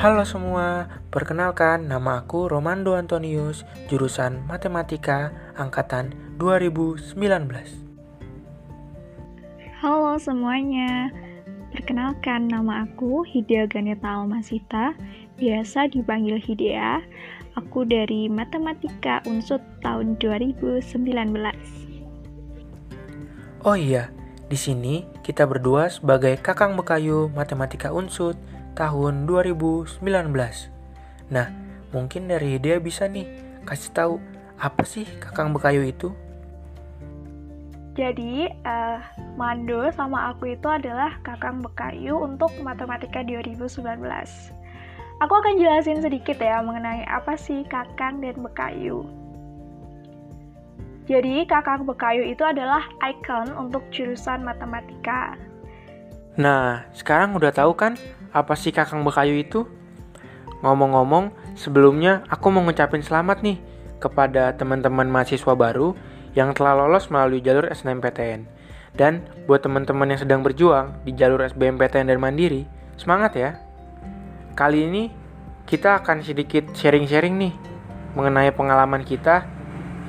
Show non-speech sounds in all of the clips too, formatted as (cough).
Halo semua, perkenalkan nama aku Romando Antonius, jurusan Matematika angkatan 2019. Halo semuanya, perkenalkan nama aku Hidea Ganeta Almasita, biasa dipanggil Hidea. Aku dari Matematika Unsut tahun 2019. Oh iya, di sini kita berdua sebagai Kakang Bekayu Matematika Unsut tahun 2019. Nah, mungkin dari dia bisa nih kasih tahu apa sih Kakang Bekayu itu? Jadi, uh, Mando sama aku itu adalah Kakang Bekayu untuk Matematika 2019. Aku akan jelasin sedikit ya mengenai apa sih Kakang dan Bekayu. Jadi, Kakang Bekayu itu adalah ikon untuk jurusan matematika. Nah, sekarang udah tahu kan apa sih Kakang Bekayu itu? Ngomong-ngomong, sebelumnya aku mau ngucapin selamat nih kepada teman-teman mahasiswa baru yang telah lolos melalui jalur SNMPTN. Dan buat teman-teman yang sedang berjuang di jalur SBMPTN dan Mandiri, semangat ya! Kali ini kita akan sedikit sharing-sharing nih mengenai pengalaman kita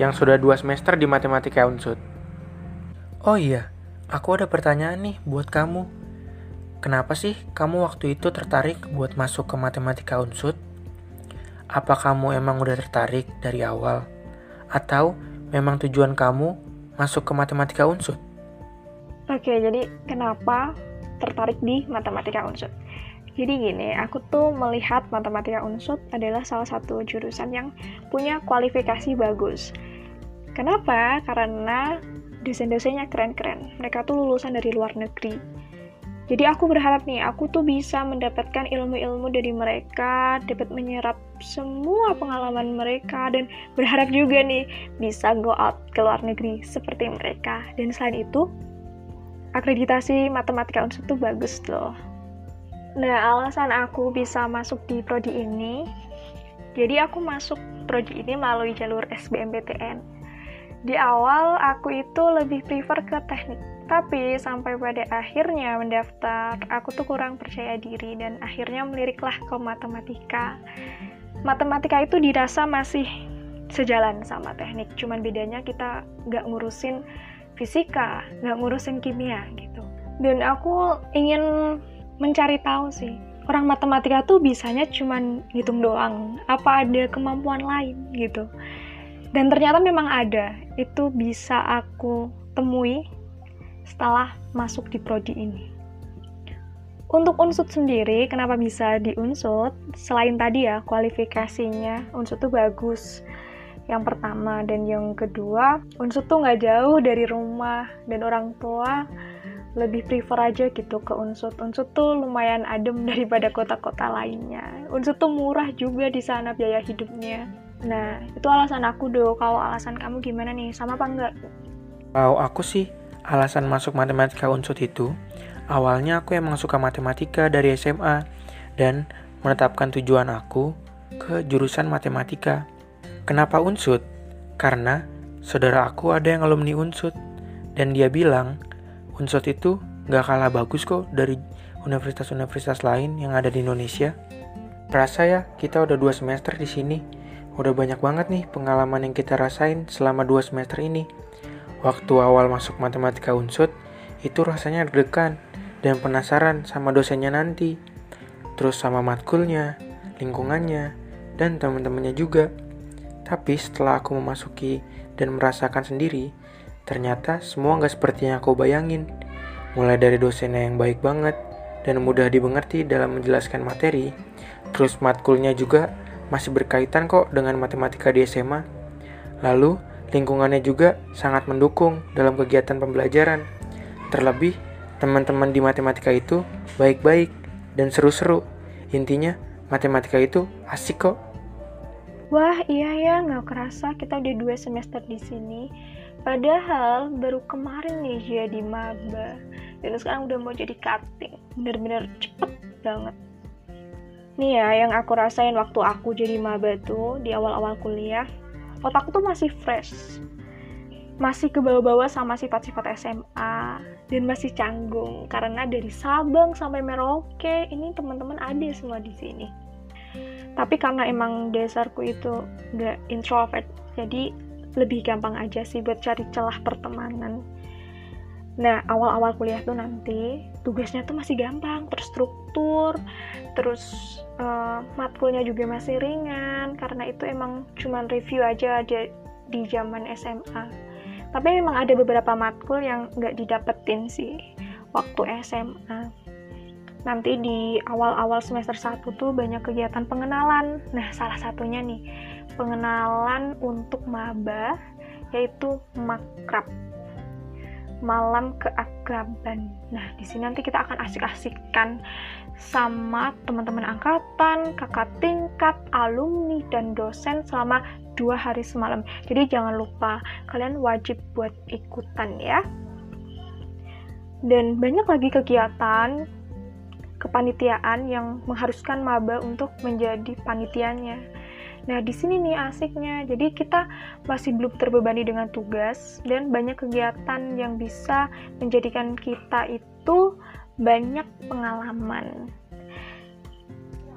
yang sudah dua semester di Matematika Unsut. Oh iya, aku ada pertanyaan nih buat kamu. Kenapa sih kamu waktu itu tertarik buat masuk ke Matematika Unsut? Apa kamu emang udah tertarik dari awal? Atau memang tujuan kamu masuk ke Matematika Unsut? Oke, jadi kenapa tertarik di Matematika Unsut? Jadi gini, aku tuh melihat matematika unsut adalah salah satu jurusan yang punya kualifikasi bagus. Kenapa? Karena dosen-dosennya keren-keren. Mereka tuh lulusan dari luar negeri. Jadi aku berharap nih, aku tuh bisa mendapatkan ilmu-ilmu dari mereka, dapat menyerap semua pengalaman mereka, dan berharap juga nih bisa go out ke luar negeri seperti mereka. Dan selain itu, akreditasi matematika unsur tuh bagus loh. Nah, alasan aku bisa masuk di prodi ini, jadi aku masuk prodi ini melalui jalur SBMPTN di awal aku itu lebih prefer ke teknik, tapi sampai pada akhirnya mendaftar, aku tuh kurang percaya diri dan akhirnya meliriklah ke matematika. Matematika itu dirasa masih sejalan sama teknik, cuman bedanya kita nggak ngurusin fisika, nggak ngurusin kimia gitu. Dan aku ingin mencari tahu sih, orang matematika tuh bisanya cuman ngitung doang, apa ada kemampuan lain gitu dan ternyata memang ada itu bisa aku temui setelah masuk di prodi ini. Untuk unsut sendiri kenapa bisa diunsut? Selain tadi ya kualifikasinya unsut tuh bagus. Yang pertama dan yang kedua unsut tuh nggak jauh dari rumah dan orang tua. Lebih prefer aja gitu ke unsut. Unsut tuh lumayan adem (laughs) daripada kota-kota lainnya. Unsut tuh murah juga di sana biaya hidupnya. Nah, itu alasan aku do. Kalau alasan kamu gimana nih? Sama apa enggak? Kalau aku sih, alasan masuk matematika unsut itu, awalnya aku emang suka matematika dari SMA dan menetapkan tujuan aku ke jurusan matematika. Kenapa unsut? Karena saudara aku ada yang alumni unsut dan dia bilang unsut itu gak kalah bagus kok dari universitas-universitas lain yang ada di Indonesia. Rasa ya kita udah dua semester di sini Udah banyak banget nih pengalaman yang kita rasain selama dua semester ini. Waktu awal masuk matematika unsut, itu rasanya deg-degan dan penasaran sama dosennya nanti. Terus sama matkulnya, lingkungannya, dan teman-temannya juga. Tapi setelah aku memasuki dan merasakan sendiri, ternyata semua nggak seperti yang aku bayangin. Mulai dari dosennya yang baik banget dan mudah dimengerti dalam menjelaskan materi, terus matkulnya juga masih berkaitan kok dengan matematika di SMA. Lalu, lingkungannya juga sangat mendukung dalam kegiatan pembelajaran. Terlebih, teman-teman di matematika itu baik-baik dan seru-seru. Intinya, matematika itu asik kok. Wah, iya ya, nggak kerasa kita udah dua semester di sini. Padahal baru kemarin nih jadi maba. Dan sekarang udah mau jadi cutting. Bener-bener cepet banget. Nih ya, yang aku rasain waktu aku jadi maba tuh di awal-awal kuliah, otakku tuh masih fresh. Masih kebawa-bawa sama sifat-sifat SMA dan masih canggung karena dari Sabang sampai Merauke ini teman-teman ada semua di sini. tapi karena emang dasarku itu nggak introvert jadi lebih gampang aja sih buat cari celah pertemanan nah awal-awal kuliah tuh nanti tugasnya tuh masih gampang terstruktur terus uh, matkulnya juga masih ringan karena itu emang cuman review aja ada di zaman SMA tapi memang ada beberapa matkul yang nggak didapetin sih waktu SMA nanti di awal-awal semester 1 tuh banyak kegiatan pengenalan. Nah, salah satunya nih, pengenalan untuk maba yaitu makrab. Malam keakraban. Nah, di sini nanti kita akan asik-asikkan sama teman-teman angkatan, kakak tingkat, alumni, dan dosen selama dua hari semalam. Jadi jangan lupa, kalian wajib buat ikutan ya. Dan banyak lagi kegiatan kepanitiaan yang mengharuskan maba untuk menjadi panitianya. Nah, di sini nih asiknya. Jadi kita masih belum terbebani dengan tugas dan banyak kegiatan yang bisa menjadikan kita itu banyak pengalaman.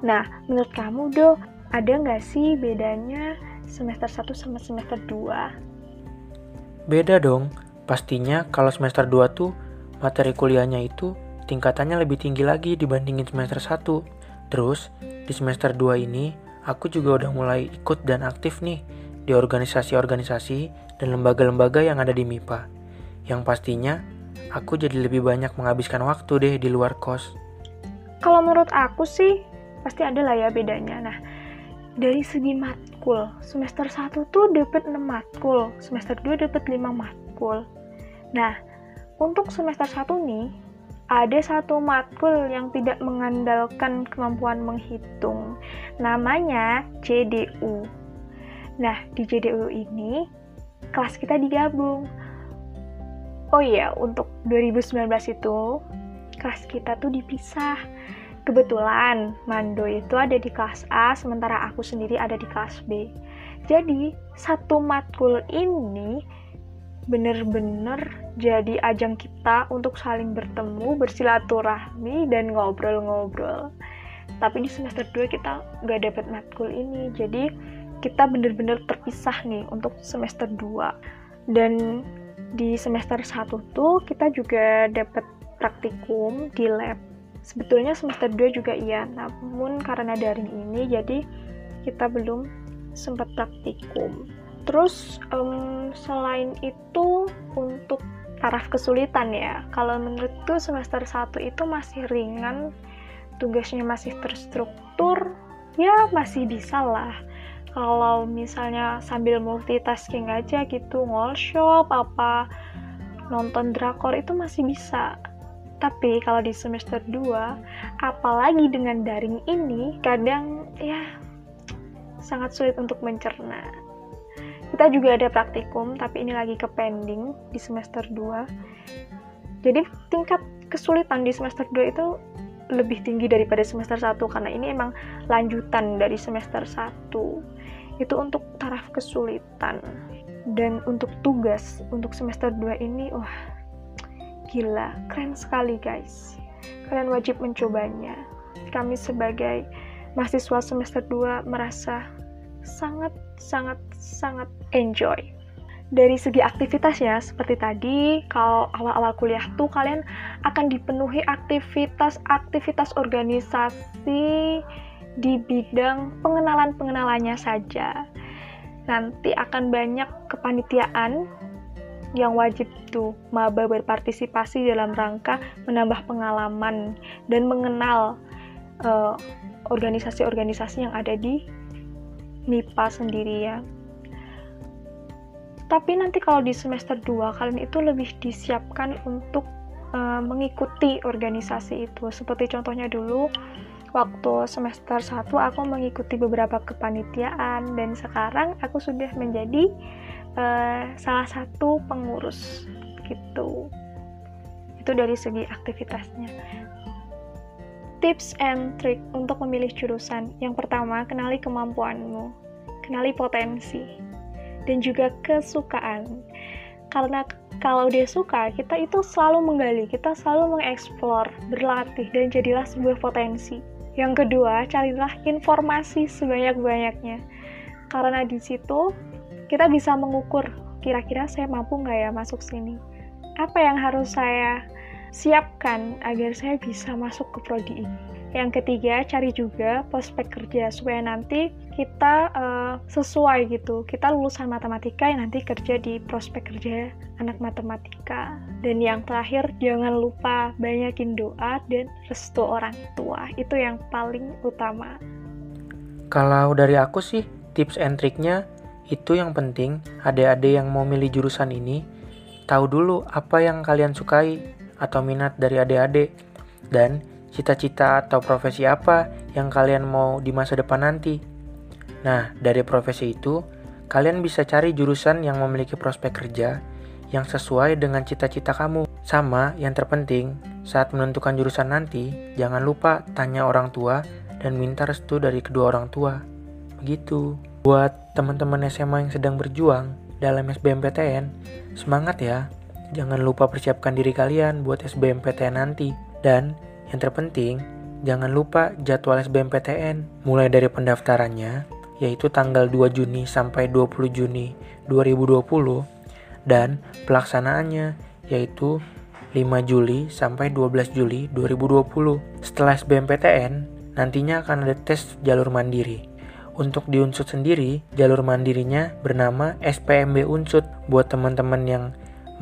Nah, menurut kamu, Do, ada nggak sih bedanya semester 1 sama semester 2? Beda dong. Pastinya kalau semester 2 tuh materi kuliahnya itu tingkatannya lebih tinggi lagi dibandingin semester 1. Terus, di semester 2 ini, aku juga udah mulai ikut dan aktif nih di organisasi-organisasi dan lembaga-lembaga yang ada di MIPA. Yang pastinya, aku jadi lebih banyak menghabiskan waktu deh di luar kos. Kalau menurut aku sih, pasti ada lah ya bedanya. Nah, dari segi matkul, semester 1 tuh dapat 6 matkul, semester 2 dapat 5 matkul. Nah, untuk semester 1 nih, ada satu matkul yang tidak mengandalkan kemampuan menghitung. Namanya JDU. Nah, di JDU ini kelas kita digabung. Oh iya, untuk 2019 itu kelas kita tuh dipisah. Kebetulan Mando itu ada di kelas A, sementara aku sendiri ada di kelas B. Jadi, satu matkul ini bener-bener jadi ajang kita untuk saling bertemu, bersilaturahmi, dan ngobrol-ngobrol. Tapi di semester 2 kita nggak dapat matkul ini, jadi kita bener-bener terpisah nih untuk semester 2. Dan di semester 1 tuh kita juga dapat praktikum di lab. Sebetulnya semester 2 juga iya, namun karena daring ini jadi kita belum sempat praktikum. Terus um, selain itu untuk taraf kesulitan ya, kalau menurutku semester 1 itu masih ringan, tugasnya masih terstruktur, ya masih bisa lah. Kalau misalnya sambil multitasking aja gitu, ngol-shop, apa nonton drakor itu masih bisa. Tapi kalau di semester 2, apalagi dengan daring ini, kadang ya sangat sulit untuk mencerna kita juga ada praktikum tapi ini lagi ke pending di semester 2 jadi tingkat kesulitan di semester 2 itu lebih tinggi daripada semester 1 karena ini emang lanjutan dari semester 1 itu untuk taraf kesulitan. Dan untuk tugas untuk semester 2 ini wah gila keren sekali guys. Kalian wajib mencobanya. Kami sebagai mahasiswa semester 2 merasa sangat sangat sangat enjoy dari segi aktivitasnya seperti tadi kalau awal-awal kuliah tuh kalian akan dipenuhi aktivitas-aktivitas organisasi di bidang pengenalan-pengenalannya saja nanti akan banyak kepanitiaan yang wajib tuh maba berpartisipasi dalam rangka menambah pengalaman dan mengenal uh, organisasi-organisasi yang ada di MIPA sendiri ya. Tapi nanti kalau di semester 2 kalian itu lebih disiapkan untuk uh, mengikuti organisasi itu. Seperti contohnya dulu waktu semester 1 aku mengikuti beberapa kepanitiaan dan sekarang aku sudah menjadi uh, salah satu pengurus gitu. Itu dari segi aktivitasnya tips and trick untuk memilih jurusan. Yang pertama, kenali kemampuanmu, kenali potensi, dan juga kesukaan. Karena kalau dia suka, kita itu selalu menggali, kita selalu mengeksplor, berlatih, dan jadilah sebuah potensi. Yang kedua, carilah informasi sebanyak-banyaknya. Karena di situ kita bisa mengukur kira-kira saya mampu nggak ya masuk sini. Apa yang harus saya siapkan agar saya bisa masuk ke prodi ini. Yang ketiga, cari juga prospek kerja supaya nanti kita uh, sesuai gitu. Kita lulusan matematika yang nanti kerja di prospek kerja anak matematika. Dan yang terakhir, jangan lupa banyakin doa dan restu orang tua. Itu yang paling utama. Kalau dari aku sih, tips and triknya itu yang penting adik-adik yang mau milih jurusan ini tahu dulu apa yang kalian sukai atau minat dari adik-adik dan cita-cita atau profesi apa yang kalian mau di masa depan nanti. Nah, dari profesi itu, kalian bisa cari jurusan yang memiliki prospek kerja yang sesuai dengan cita-cita kamu. Sama, yang terpenting, saat menentukan jurusan nanti, jangan lupa tanya orang tua dan minta restu dari kedua orang tua. Begitu. Buat teman-teman SMA yang sedang berjuang dalam SBMPTN, semangat ya. Jangan lupa persiapkan diri kalian buat SBMPTN nanti. Dan yang terpenting, jangan lupa jadwal SBMPTN mulai dari pendaftarannya yaitu tanggal 2 Juni sampai 20 Juni 2020 dan pelaksanaannya yaitu 5 Juli sampai 12 Juli 2020. Setelah SBMPTN, nantinya akan ada tes jalur mandiri. Untuk di Unsut sendiri, jalur mandirinya bernama SPMB Unsut. Buat teman-teman yang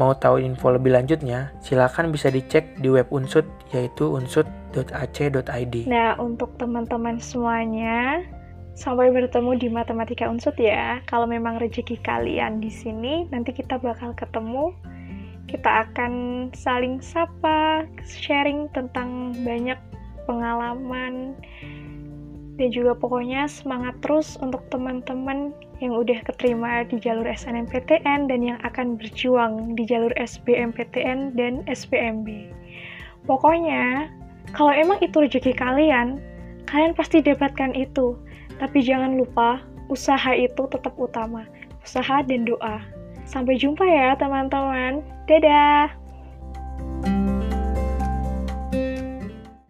Mau tahu info lebih lanjutnya, silakan bisa dicek di web Unsut yaitu unsut.ac.id. Nah, untuk teman-teman semuanya, sampai bertemu di Matematika Unsut ya. Kalau memang rezeki kalian di sini, nanti kita bakal ketemu. Kita akan saling sapa, sharing tentang banyak pengalaman, dan juga pokoknya semangat terus untuk teman-teman yang udah keterima di jalur SNMPTN dan yang akan berjuang di jalur SBMPTN dan SPMB. Pokoknya, kalau emang itu rezeki kalian, kalian pasti dapatkan itu. Tapi jangan lupa, usaha itu tetap utama. Usaha dan doa. Sampai jumpa ya teman-teman. Dadah!